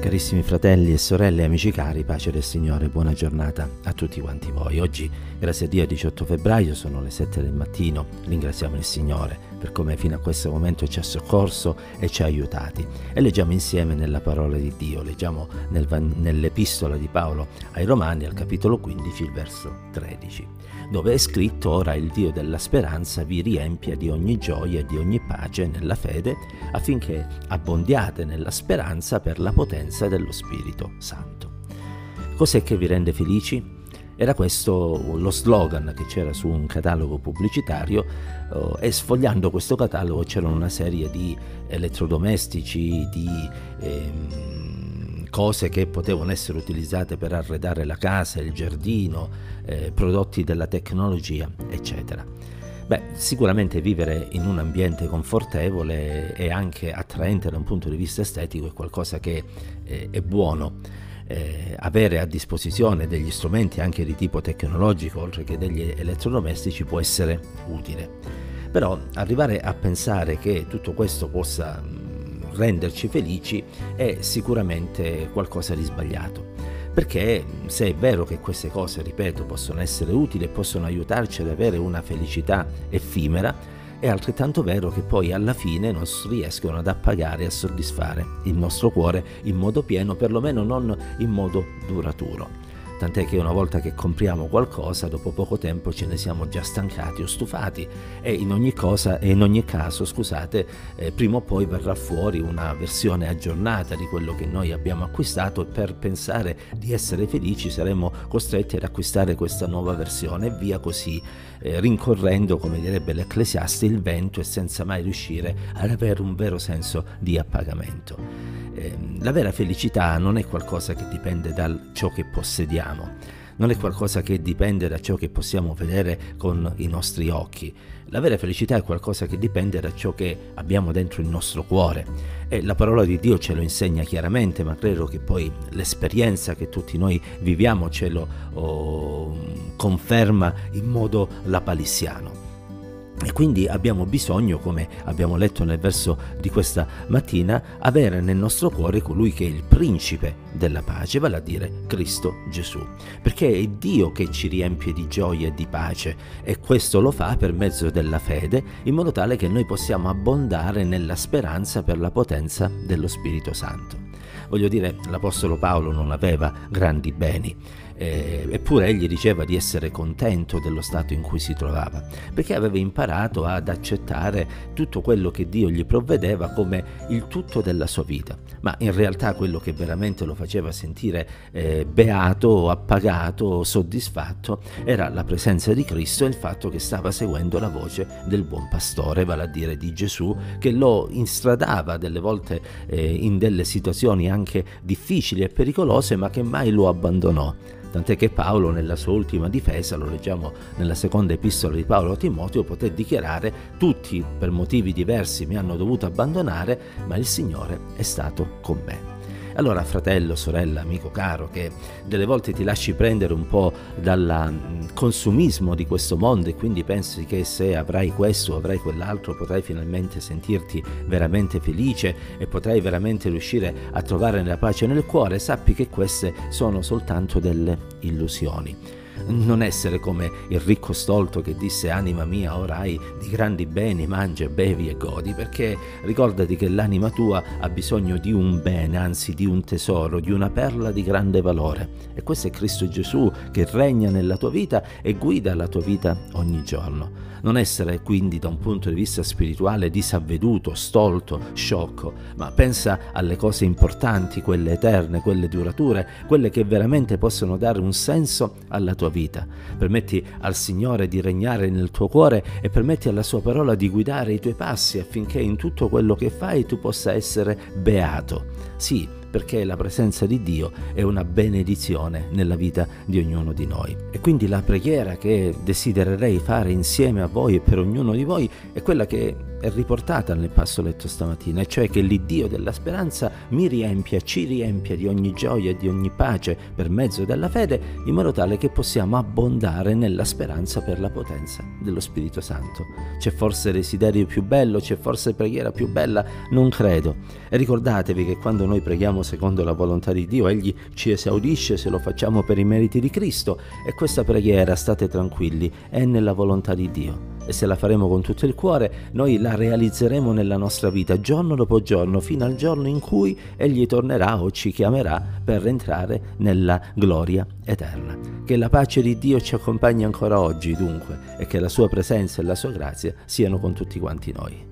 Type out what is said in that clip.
Carissimi fratelli e sorelle, amici cari, pace del Signore, buona giornata a tutti quanti voi. Oggi, grazie a Dio, 18 febbraio, sono le 7 del mattino, ringraziamo il Signore per come fino a questo momento ci ha soccorso e ci ha aiutati. E leggiamo insieme nella parola di Dio, leggiamo nel, nell'epistola di Paolo ai Romani, al capitolo 15, il verso 13, dove è scritto ora il Dio della speranza vi riempia di ogni gioia e di ogni pace nella fede, affinché abbondiate nella speranza per la potenza dello Spirito Santo. Cos'è che vi rende felici? Era questo lo slogan che c'era su un catalogo pubblicitario uh, e sfogliando questo catalogo c'erano una serie di elettrodomestici, di ehm, cose che potevano essere utilizzate per arredare la casa, il giardino, eh, prodotti della tecnologia, eccetera. Beh, sicuramente vivere in un ambiente confortevole e anche attraente da un punto di vista estetico è qualcosa che eh, è buono eh, avere a disposizione degli strumenti anche di tipo tecnologico, oltre che degli elettrodomestici, può essere utile. Però arrivare a pensare che tutto questo possa mm, renderci felici è sicuramente qualcosa di sbagliato. Perché se è vero che queste cose, ripeto, possono essere utili e possono aiutarci ad avere una felicità effimera, è altrettanto vero che poi alla fine non riescono ad appagare e a soddisfare il nostro cuore in modo pieno, perlomeno non in modo duraturo tant'è che una volta che compriamo qualcosa, dopo poco tempo ce ne siamo già stancati o stufati. E in ogni, cosa, in ogni caso, scusate, eh, prima o poi verrà fuori una versione aggiornata di quello che noi abbiamo acquistato. E per pensare di essere felici saremo costretti ad acquistare questa nuova versione. E via così, eh, rincorrendo, come direbbe l'Ecclesiaste, il vento e senza mai riuscire ad avere un vero senso di appagamento. Ehm, la vera felicità non è qualcosa che dipende da ciò che possediamo, non è qualcosa che dipende da ciò che possiamo vedere con i nostri occhi. La vera felicità è qualcosa che dipende da ciò che abbiamo dentro il nostro cuore. E la parola di Dio ce lo insegna chiaramente, ma credo che poi l'esperienza che tutti noi viviamo ce lo oh, conferma in modo lapalissiano. E quindi abbiamo bisogno, come abbiamo letto nel verso di questa mattina, avere nel nostro cuore colui che è il principe della pace, vale a dire Cristo Gesù. Perché è Dio che ci riempie di gioia e di pace e questo lo fa per mezzo della fede, in modo tale che noi possiamo abbondare nella speranza per la potenza dello Spirito Santo. Voglio dire, l'Apostolo Paolo non aveva grandi beni, eh, eppure egli diceva di essere contento dello stato in cui si trovava, perché aveva imparato ad accettare tutto quello che Dio gli provvedeva come il tutto della sua vita, ma in realtà quello che veramente lo faceva sentire eh, beato, appagato, soddisfatto era la presenza di Cristo e il fatto che stava seguendo la voce del buon pastore, vale a dire di Gesù, che lo instradava delle volte eh, in delle situazioni anche difficili e pericolose, ma che mai lo abbandonò tant'è che Paolo nella sua ultima difesa, lo leggiamo nella seconda epistola di Paolo a Timoteo, poté dichiarare tutti per motivi diversi mi hanno dovuto abbandonare, ma il Signore è stato con me. Allora, fratello, sorella, amico caro, che delle volte ti lasci prendere un po' dal mm, consumismo di questo mondo e quindi pensi che se avrai questo avrai quell'altro potrai finalmente sentirti veramente felice e potrai veramente riuscire a trovare la pace nel cuore, sappi che queste sono soltanto delle illusioni non essere come il ricco stolto che disse anima mia ora hai di grandi beni, mangia, bevi e godi, perché ricordati che l'anima tua ha bisogno di un bene, anzi di un tesoro, di una perla di grande valore. E questo è Cristo Gesù che regna nella tua vita e guida la tua vita ogni giorno. Non essere quindi da un punto di vista spirituale disavveduto, stolto, sciocco, ma pensa alle cose importanti, quelle eterne, quelle durature, quelle che veramente possono dare un senso alla tua vita. Permetti al Signore di regnare nel tuo cuore e permetti alla sua parola di guidare i tuoi passi affinché in tutto quello che fai tu possa essere beato. Sì, perché la presenza di Dio è una benedizione nella vita di ognuno di noi. E quindi la preghiera che desidererei fare insieme a voi e per ognuno di voi è quella che è riportata nel passo letto stamattina, e cioè che l'Iddio della speranza mi riempia, ci riempia di ogni gioia e di ogni pace per mezzo della fede, in modo tale che possiamo abbondare nella speranza per la potenza dello Spirito Santo. C'è forse desiderio più bello, c'è forse preghiera più bella? Non credo. E ricordatevi che quando noi preghiamo secondo la volontà di Dio, Egli ci esaudisce se lo facciamo per i meriti di Cristo e questa preghiera, state tranquilli, è nella volontà di Dio e se la faremo con tutto il cuore, noi la realizzeremo nella nostra vita giorno dopo giorno, fino al giorno in cui Egli tornerà o ci chiamerà per entrare nella gloria eterna. Che la pace di Dio ci accompagni ancora oggi, dunque, e che la sua presenza e la sua grazia siano con tutti quanti noi.